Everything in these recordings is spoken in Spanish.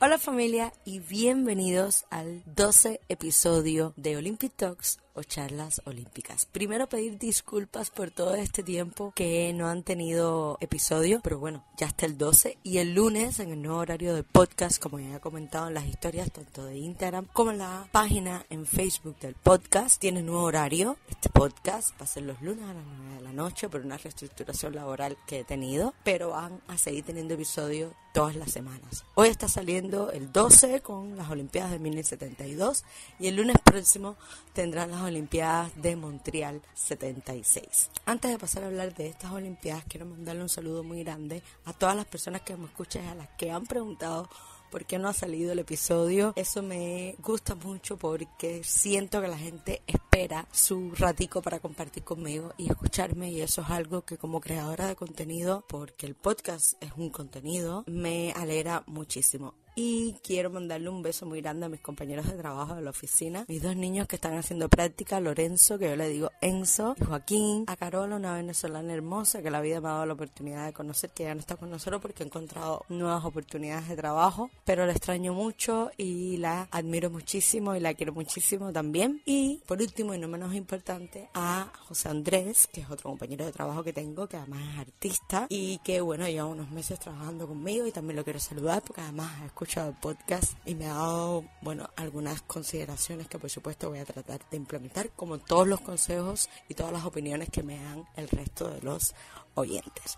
Hola familia y bienvenidos al 12 episodio de Olympic Talks o charlas olímpicas. Primero pedir disculpas por todo este tiempo que no han tenido episodio, pero bueno, ya está el 12 y el lunes en el nuevo horario de podcast, como ya he comentado en las historias tanto de Instagram como en la página en Facebook del podcast, tiene nuevo horario. Este podcast va a ser los lunes a las 9 de la noche por una reestructuración laboral que he tenido, pero van a seguir teniendo episodios todas las semanas. Hoy está saliendo el 12 con las Olimpiadas de 1972 y el lunes próximo tendrán las Olimpiadas de Montreal 76. Antes de pasar a hablar de estas Olimpiadas, quiero mandarle un saludo muy grande a todas las personas que me escuchan a las que han preguntado por qué no ha salido el episodio. Eso me gusta mucho porque siento que la gente espera su ratico para compartir conmigo y escucharme y eso es algo que como creadora de contenido, porque el podcast es un contenido, me alegra muchísimo. Y quiero mandarle un beso muy grande a mis compañeros de trabajo de la oficina, mis dos niños que están haciendo práctica, Lorenzo, que yo le digo Enzo, y Joaquín, a Carola, una venezolana hermosa que la vida me ha dado la oportunidad de conocer, que ya no está con nosotros porque he encontrado nuevas oportunidades de trabajo, pero la extraño mucho y la admiro muchísimo y la quiero muchísimo también. Y por último y no menos importante, a José Andrés, que es otro compañero de trabajo que tengo, que además es artista y que bueno, lleva unos meses trabajando conmigo y también lo quiero saludar porque además escuchado el podcast y me ha dado, bueno, algunas consideraciones que por supuesto voy a tratar de implementar, como todos los consejos y todas las opiniones que me dan el resto de los oyentes.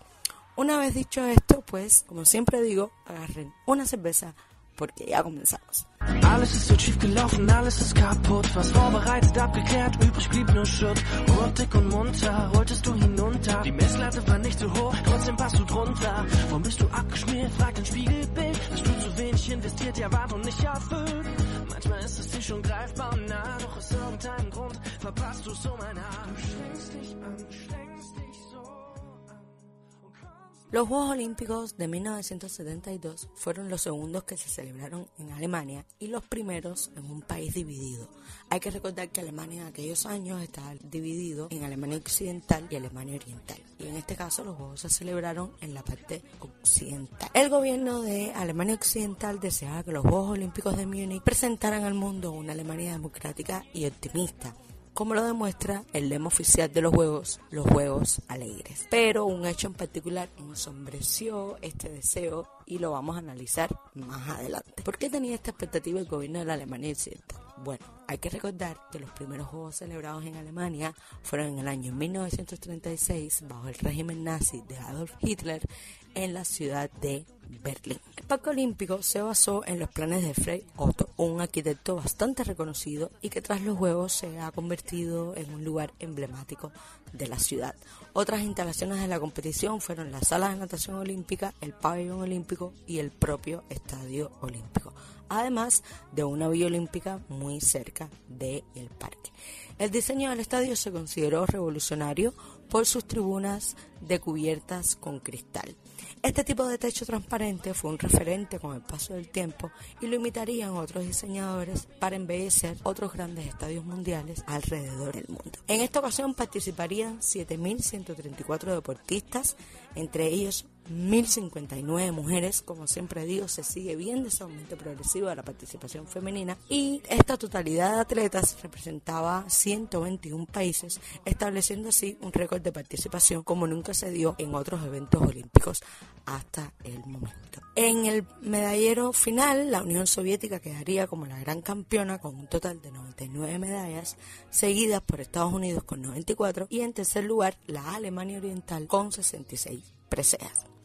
Una vez dicho esto, pues, como siempre digo, agarren una cerveza porque ya comenzamos. Alles ist so schief gelaufen, richtig investiert, ja wart und nicht erfüllt. Manchmal ist es dir schon greifbar und nah, doch aus irgendeinem Grund verpasst du's um ein Haar. Du schlägst dich an, schlängst Los Juegos Olímpicos de 1972 fueron los segundos que se celebraron en Alemania y los primeros en un país dividido. Hay que recordar que Alemania en aquellos años estaba dividido en Alemania Occidental y Alemania Oriental. Y en este caso los Juegos se celebraron en la parte occidental. El gobierno de Alemania Occidental deseaba que los Juegos Olímpicos de Múnich presentaran al mundo una Alemania democrática y optimista como lo demuestra el lema oficial de los Juegos, los Juegos Alegres. Pero un hecho en particular ensombreció este deseo y lo vamos a analizar más adelante. ¿Por qué tenía esta expectativa el gobierno de la Alemania Occidental? Bueno, hay que recordar que los primeros Juegos celebrados en Alemania fueron en el año 1936 bajo el régimen nazi de Adolf Hitler en la ciudad de Berlín. El Parque Olímpico se basó en los planes de Frei Otto, un arquitecto bastante reconocido y que tras los Juegos se ha convertido en un lugar emblemático de la ciudad. Otras instalaciones de la competición fueron la sala de natación olímpica, el pabellón olímpico y el propio estadio olímpico, además de una villa olímpica muy cerca del parque. El diseño del estadio se consideró revolucionario por sus tribunas de cubiertas con cristal. Este tipo de techo transparente fue un referente con el paso del tiempo y lo imitarían otros diseñadores para embellecer otros grandes estadios mundiales alrededor del mundo. En esta ocasión participarían 7.134 deportistas, entre ellos 1.059 mujeres, como siempre digo, se sigue viendo ese aumento progresivo de la participación femenina y esta totalidad de atletas representaba 121 países, estableciendo así un récord de participación como nunca se dio en otros eventos olímpicos hasta el momento. En el medallero final, la Unión Soviética quedaría como la gran campeona con un total de 99 medallas, seguidas por Estados Unidos con 94 y en tercer lugar la Alemania Oriental con 66 preseas.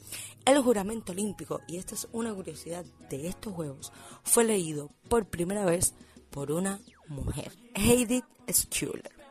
El juramento olímpico, y esta es una curiosidad de estos Juegos, fue leído por primera vez por una mujer, Heidi Schuller.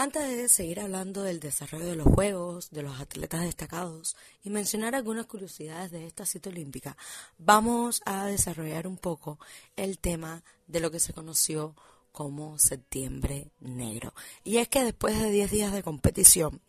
Antes de seguir hablando del desarrollo de los Juegos, de los atletas destacados y mencionar algunas curiosidades de esta cita olímpica, vamos a desarrollar un poco el tema de lo que se conoció como Septiembre Negro. Y es que después de 10 días de competición,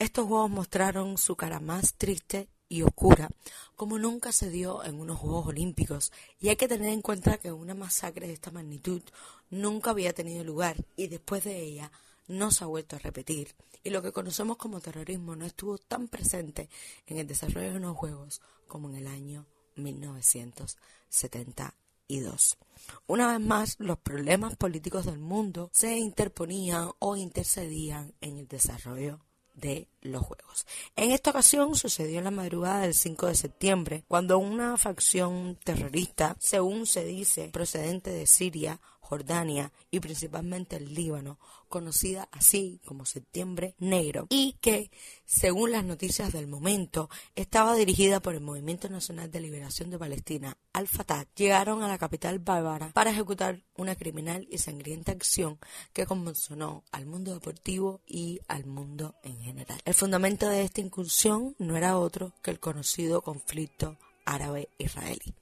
estos Juegos mostraron su cara más triste y oscura, como nunca se dio en unos Juegos Olímpicos. Y hay que tener en cuenta que una masacre de esta magnitud nunca había tenido lugar y después de ella no se ha vuelto a repetir y lo que conocemos como terrorismo no estuvo tan presente en el desarrollo de los Juegos como en el año 1972. Una vez más, los problemas políticos del mundo se interponían o intercedían en el desarrollo de los Juegos. En esta ocasión sucedió en la madrugada del 5 de septiembre, cuando una facción terrorista, según se dice, procedente de Siria, Jordania y principalmente el Líbano, conocida así como Septiembre Negro, y que, según las noticias del momento, estaba dirigida por el Movimiento Nacional de Liberación de Palestina, Al-Fatah, llegaron a la capital bávara para ejecutar una criminal y sangrienta acción que conmocionó al mundo deportivo y al mundo en general. El fundamento de esta incursión no era otro que el conocido conflicto árabe-israelí.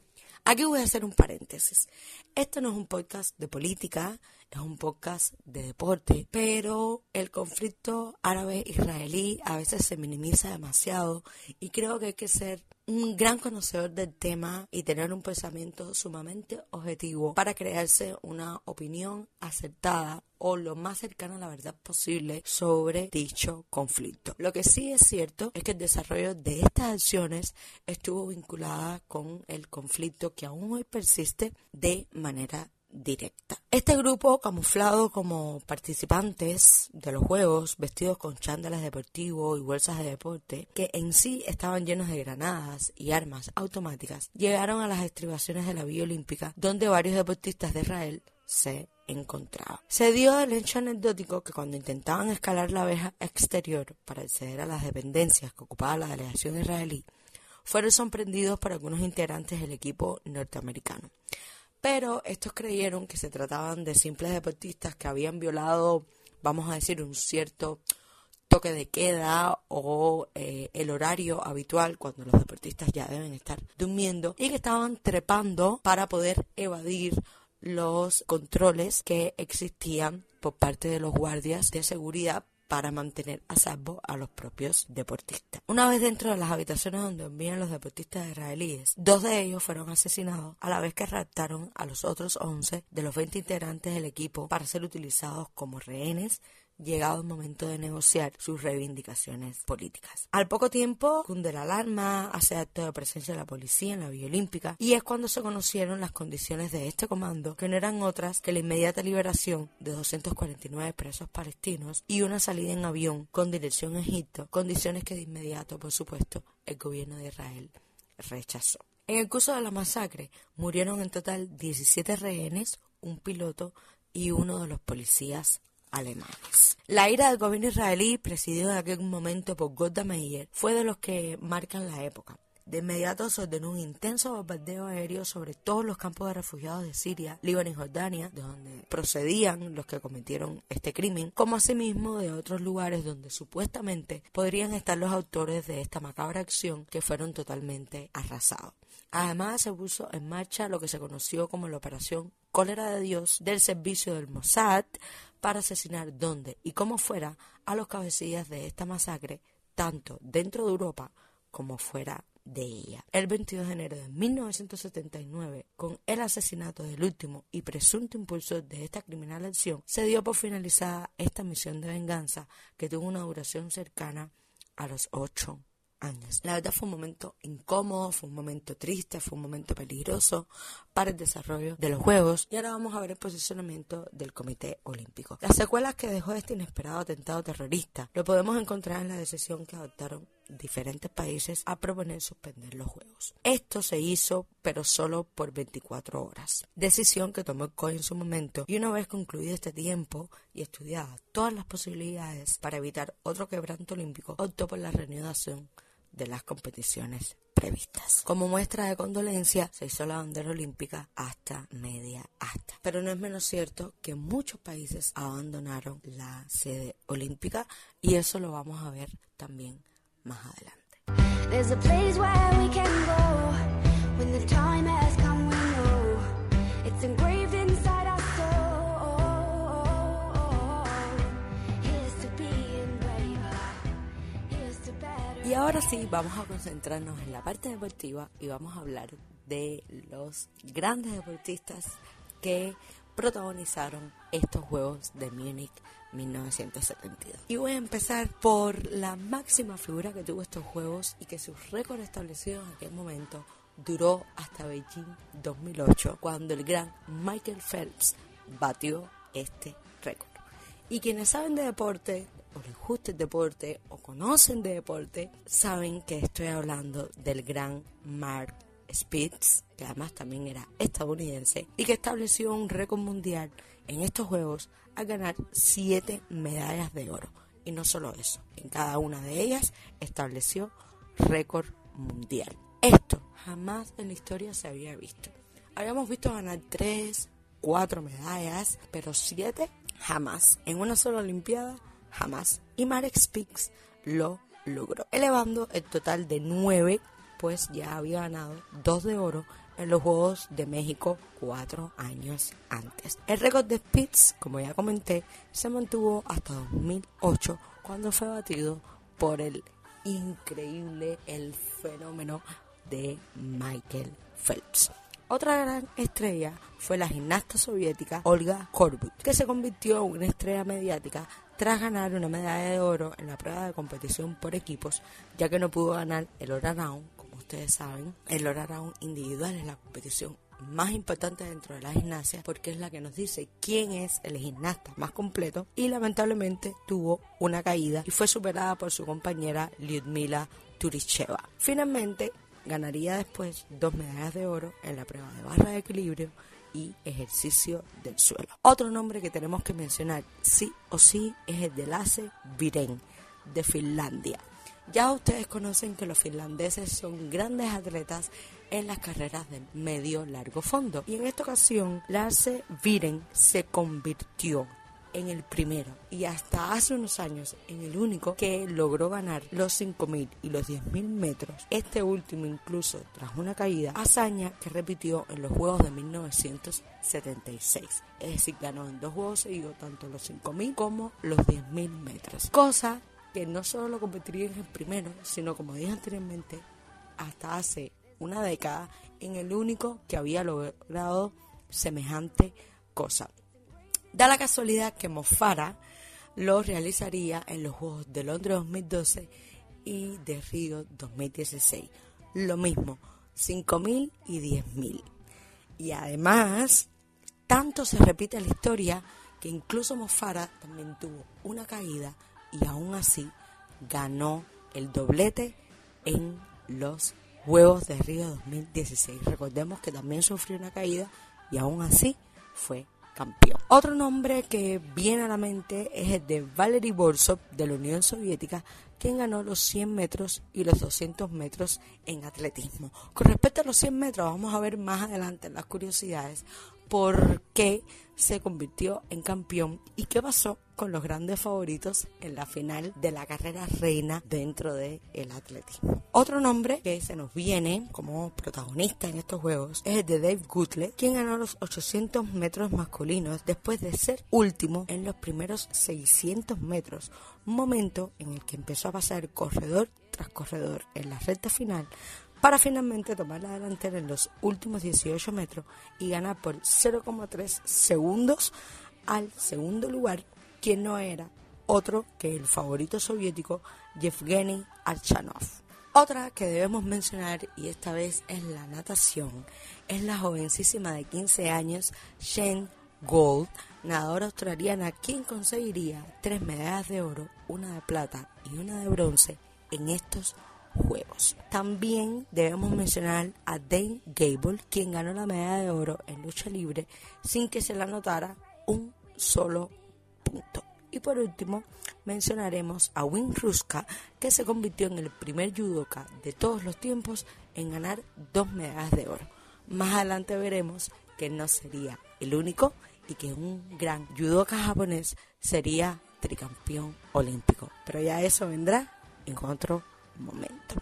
Aquí voy a hacer un paréntesis. Esto no es un podcast de política, es un podcast de deporte, pero el conflicto árabe-israelí a veces se minimiza demasiado y creo que hay que ser un gran conocedor del tema y tener un pensamiento sumamente objetivo para crearse una opinión acertada o lo más cercana a la verdad posible sobre dicho conflicto. Lo que sí es cierto es que el desarrollo de estas acciones estuvo vinculada con el conflicto que aún hoy persiste de manera directa. Este grupo, camuflado como participantes de los juegos, vestidos con chándales deportivos y bolsas de deporte, que en sí estaban llenos de granadas y armas automáticas, llegaron a las estribaciones de la Vía Olímpica, donde varios deportistas de Israel se encontraban. Se dio el hecho anecdótico que cuando intentaban escalar la veja exterior para acceder a las dependencias que ocupaba la delegación israelí, fueron sorprendidos por algunos integrantes del equipo norteamericano pero estos creyeron que se trataban de simples deportistas que habían violado, vamos a decir, un cierto toque de queda o eh, el horario habitual cuando los deportistas ya deben estar durmiendo y que estaban trepando para poder evadir los controles que existían por parte de los guardias de seguridad para mantener a salvo a los propios deportistas. Una vez dentro de las habitaciones donde envían los deportistas israelíes, dos de ellos fueron asesinados a la vez que raptaron a los otros 11 de los 20 integrantes del equipo para ser utilizados como rehenes llegado el momento de negociar sus reivindicaciones políticas. Al poco tiempo cunde la alarma, hace acto de presencia de la policía en la Vía Olímpica y es cuando se conocieron las condiciones de este comando, que no eran otras que la inmediata liberación de 249 presos palestinos y una salida en avión con dirección a Egipto, condiciones que de inmediato, por supuesto, el gobierno de Israel rechazó. En el curso de la masacre murieron en total 17 rehenes, un piloto y uno de los policías alemanes. La ira del gobierno israelí, presidido en aquel momento por Golda Meir, fue de los que marcan la época. De inmediato se ordenó un intenso bombardeo aéreo sobre todos los campos de refugiados de Siria, Líbano y Jordania, de donde procedían los que cometieron este crimen, como asimismo de otros lugares donde supuestamente podrían estar los autores de esta macabra acción que fueron totalmente arrasados. Además, se puso en marcha lo que se conoció como la Operación Cólera de Dios del servicio del Mossad para asesinar donde y cómo fuera a los cabecillas de esta masacre, tanto dentro de Europa como fuera de ella. El 22 de enero de 1979, con el asesinato del último y presunto impulsor de esta criminal acción, se dio por finalizada esta misión de venganza que tuvo una duración cercana a los ocho La verdad fue un momento incómodo, fue un momento triste, fue un momento peligroso para el desarrollo de los Juegos y ahora vamos a ver el posicionamiento del Comité Olímpico. Las secuelas que dejó este inesperado atentado terrorista lo podemos encontrar en la decisión que adoptaron diferentes países a proponer suspender los Juegos. Esto se hizo, pero solo por 24 horas. Decisión que tomó el COI en su momento y una vez concluido este tiempo y estudiadas todas las posibilidades para evitar otro quebranto olímpico, optó por la reanudación de las competiciones previstas. Como muestra de condolencia, se hizo la bandera olímpica hasta media asta. Pero no es menos cierto que muchos países abandonaron la sede olímpica y eso lo vamos a ver también más adelante. Ahora sí, vamos a concentrarnos en la parte deportiva y vamos a hablar de los grandes deportistas que protagonizaron estos Juegos de Múnich 1972. Y voy a empezar por la máxima figura que tuvo estos Juegos y que su récord establecido en aquel momento duró hasta Beijing 2008, cuando el gran Michael Phelps batió este récord. Y quienes saben de deporte, o les gusta el deporte, o conocen de deporte, saben que estoy hablando del gran Mark Spitz, que además también era estadounidense, y que estableció un récord mundial en estos Juegos al ganar siete medallas de oro. Y no solo eso, en cada una de ellas estableció récord mundial. Esto jamás en la historia se había visto. Habíamos visto ganar tres, cuatro medallas, pero siete jamás. En una sola Olimpiada, jamás. Y Marek Spitz lo logró, elevando el total de nueve, pues ya había ganado dos de oro en los Juegos de México cuatro años antes. El récord de Spitz, como ya comenté, se mantuvo hasta 2008 cuando fue batido por el increíble, el fenómeno de Michael Phelps. Otra gran estrella fue la gimnasta soviética Olga Korbut, que se convirtió en una estrella mediática tras ganar una medalla de oro en la prueba de competición por equipos, ya que no pudo ganar el all-around, como ustedes saben. El all-around individual es la competición más importante dentro de la gimnasia porque es la que nos dice quién es el gimnasta más completo y lamentablemente tuvo una caída y fue superada por su compañera Lyudmila Turicheva. Finalmente ganaría después dos medallas de oro en la prueba de barra de equilibrio ejercicio del suelo. Otro nombre que tenemos que mencionar sí o sí es el de Lasse Viren de Finlandia. Ya ustedes conocen que los finlandeses son grandes atletas en las carreras de medio largo fondo y en esta ocasión Lasse Viren se convirtió en el primero y hasta hace unos años en el único que logró ganar los 5.000 y los 10.000 metros, este último incluso tras una caída, hazaña que repitió en los Juegos de 1976. Es decir, ganó en dos Juegos seguidos tanto los 5.000 como los 10.000 metros. Cosa que no solo lo competiría en el primero, sino como dije anteriormente, hasta hace una década en el único que había logrado semejante cosa. Da la casualidad que Mofara lo realizaría en los Juegos de Londres 2012 y de Río 2016. Lo mismo, 5.000 y 10.000. Y además, tanto se repite la historia que incluso Mofara también tuvo una caída y aún así ganó el doblete en los Juegos de Río 2016. Recordemos que también sufrió una caída y aún así fue campeón. Otro nombre que viene a la mente es el de Valery Borsov de la Unión Soviética, quien ganó los 100 metros y los 200 metros en atletismo. Con respecto a los 100 metros, vamos a ver más adelante en las curiosidades por qué se convirtió en campeón y qué pasó con los grandes favoritos en la final de la carrera reina dentro del el atletismo. Otro nombre que se nos viene como protagonista en estos juegos es el de Dave Gutlett, quien ganó los 800 metros masculinos después de ser último en los primeros 600 metros, momento en el que empezó a pasar corredor tras corredor en la recta final para finalmente tomar la delantera en los últimos 18 metros y ganar por 0,3 segundos al segundo lugar, quien no era otro que el favorito soviético Yevgeny Archanov. Otra que debemos mencionar, y esta vez es la natación, es la jovencísima de 15 años Shane Gold, nadadora australiana, quien conseguiría tres medallas de oro, una de plata y una de bronce en estos Juegos. También debemos mencionar a Dane Gable, quien ganó la medalla de oro en lucha libre sin que se le anotara un solo punto. Y por último, mencionaremos a Win Ruska, que se convirtió en el primer judoka de todos los tiempos en ganar dos medallas de oro. Más adelante veremos que no sería el único y que un gran judoka japonés sería tricampeón olímpico. Pero ya eso vendrá en otro momento.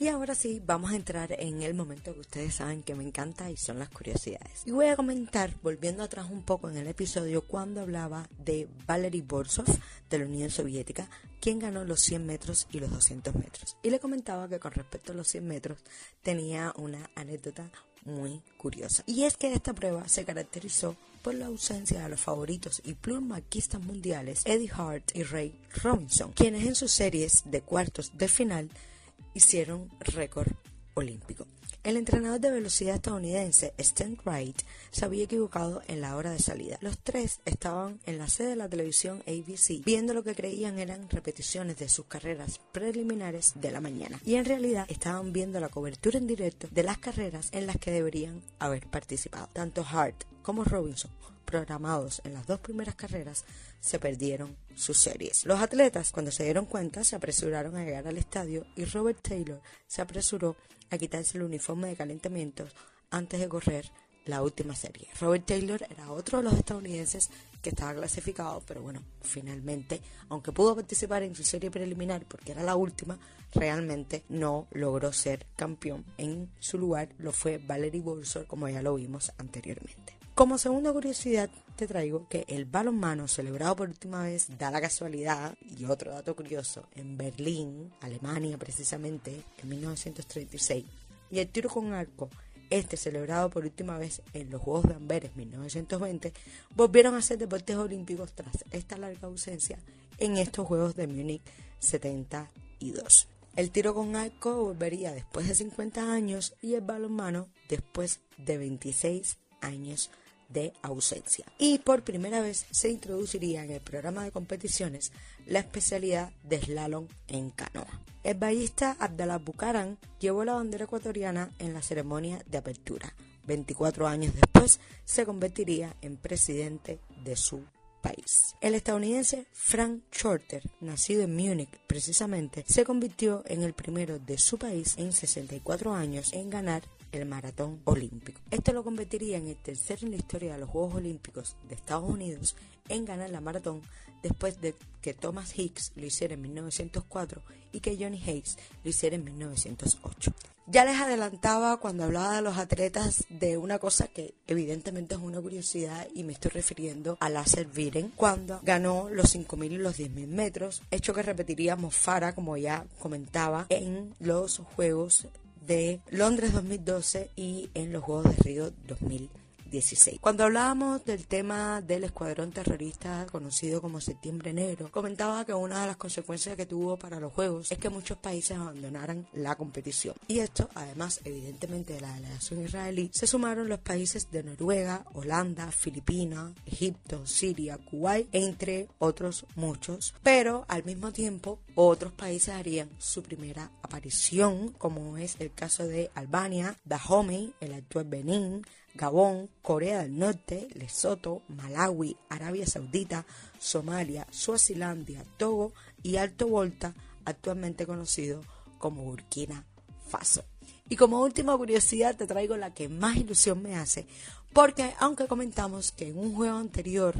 Y ahora sí, vamos a entrar en el momento que ustedes saben que me encanta y son las curiosidades. Y voy a comentar, volviendo atrás un poco en el episodio, cuando hablaba de Valery Borsov de la Unión Soviética, quien ganó los 100 metros y los 200 metros. Y le comentaba que con respecto a los 100 metros tenía una anécdota muy curiosa. Y es que esta prueba se caracterizó por la ausencia de los favoritos y plurmaquistas mundiales Eddie Hart y Ray Robinson, quienes en sus series de cuartos de final hicieron récord olímpico. El entrenador de velocidad estadounidense Stan Wright se había equivocado en la hora de salida. Los tres estaban en la sede de la televisión ABC viendo lo que creían eran repeticiones de sus carreras preliminares de la mañana y en realidad estaban viendo la cobertura en directo de las carreras en las que deberían haber participado. Tanto Hart como Robinson programados en las dos primeras carreras se perdieron sus series. Los atletas, cuando se dieron cuenta, se apresuraron a llegar al estadio y Robert Taylor se apresuró a quitarse el uniforme de calentamiento antes de correr la última serie. Robert Taylor era otro de los estadounidenses que estaba clasificado, pero bueno, finalmente, aunque pudo participar en su serie preliminar porque era la última, realmente no logró ser campeón. En su lugar lo fue Valery Bolsor, como ya lo vimos anteriormente. Como segunda curiosidad te traigo que el balonmano celebrado por última vez da la casualidad y otro dato curioso en Berlín, Alemania precisamente en 1936 y el tiro con arco este celebrado por última vez en los Juegos de Amberes 1920 volvieron a ser deportes olímpicos tras esta larga ausencia en estos Juegos de Múnich 72. El tiro con arco volvería después de 50 años y el balonmano después de 26 años de ausencia. Y por primera vez se introduciría en el programa de competiciones la especialidad de slalom en canoa. El ballista Abdallah Bucaran llevó la bandera ecuatoriana en la ceremonia de apertura. 24 años después se convertiría en presidente de su país. El estadounidense Frank Shorter, nacido en Múnich precisamente, se convirtió en el primero de su país en 64 años en ganar el maratón olímpico. Esto lo convertiría en el tercero en la historia de los Juegos Olímpicos de Estados Unidos en ganar la maratón después de que Thomas Hicks lo hiciera en 1904 y que Johnny Hayes lo hiciera en 1908. Ya les adelantaba cuando hablaba de los atletas de una cosa que evidentemente es una curiosidad y me estoy refiriendo a Lasse Viren cuando ganó los 5.000 y los 10.000 metros, hecho que repetiría Mofara como ya comentaba en los Juegos de Londres 2012 y en los Juegos de Río 2016. Cuando hablábamos del tema del escuadrón terrorista conocido como Septiembre Negro, comentaba que una de las consecuencias que tuvo para los Juegos es que muchos países abandonaran la competición. Y esto, además, evidentemente, de la delegación israelí, se sumaron los países de Noruega, Holanda, Filipinas, Egipto, Siria, Kuwait, entre otros muchos. Pero, al mismo tiempo, otros países harían su primera aparición, como es el caso de Albania, Dahomey, el actual Benín, Gabón, Corea del Norte, Lesoto, Malawi, Arabia Saudita, Somalia, Suazilandia, Togo y Alto Volta, actualmente conocido como Burkina Faso. Y como última curiosidad te traigo la que más ilusión me hace, porque aunque comentamos que en un juego anterior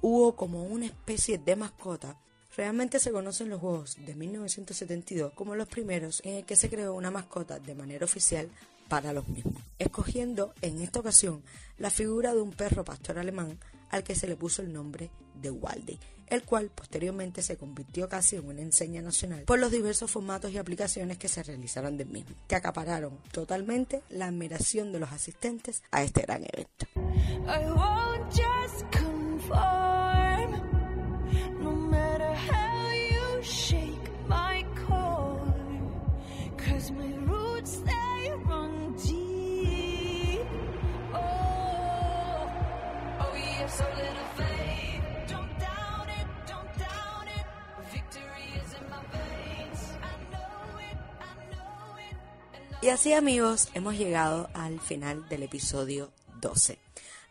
hubo como una especie de mascota, Realmente se conocen los juegos de 1972 como los primeros en el que se creó una mascota de manera oficial para los mismos, escogiendo en esta ocasión la figura de un perro pastor alemán al que se le puso el nombre de Waldi, el cual posteriormente se convirtió casi en una enseña nacional por los diversos formatos y aplicaciones que se realizaron del mismo, que acapararon totalmente la admiración de los asistentes a este gran evento. Y así amigos, hemos llegado al final del episodio 12.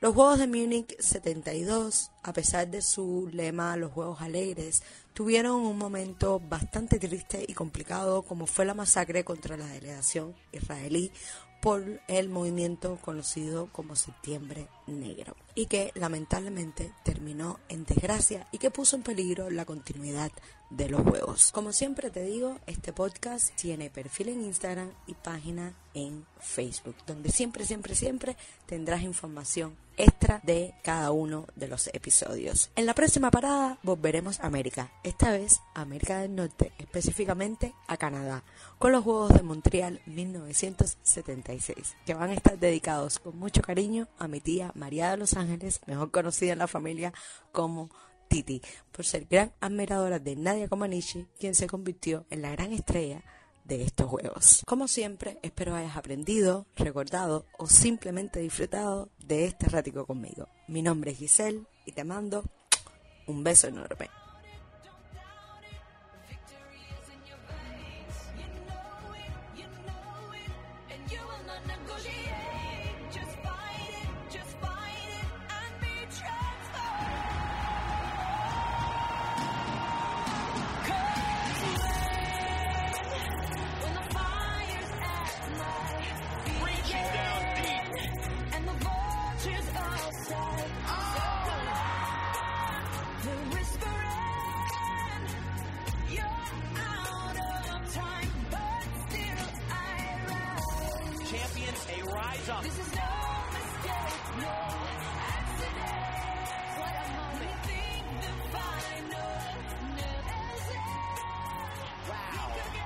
Los Juegos de Múnich 72, a pesar de su lema Los Juegos Alegres, tuvieron un momento bastante triste y complicado como fue la masacre contra la delegación israelí por el movimiento conocido como Septiembre Negro y que lamentablemente terminó en desgracia y que puso en peligro la continuidad de los juegos. Como siempre te digo, este podcast tiene perfil en Instagram y página en Facebook, donde siempre, siempre, siempre tendrás información extra de cada uno de los episodios. En la próxima parada volveremos a América, esta vez a América del Norte, específicamente a Canadá, con los Juegos de Montreal 1976, que van a estar dedicados con mucho cariño a mi tía María de los Ángeles, mejor conocida en la familia como Titi, por ser gran admiradora de Nadia Comaneci, quien se convirtió en la gran estrella de estos juegos. Como siempre, espero hayas aprendido, recordado o simplemente disfrutado de este ratico conmigo. Mi nombre es Giselle y te mando un beso enorme. a rise up. This is no mistake, no accident. What a moment. Think the final never ends. Wow.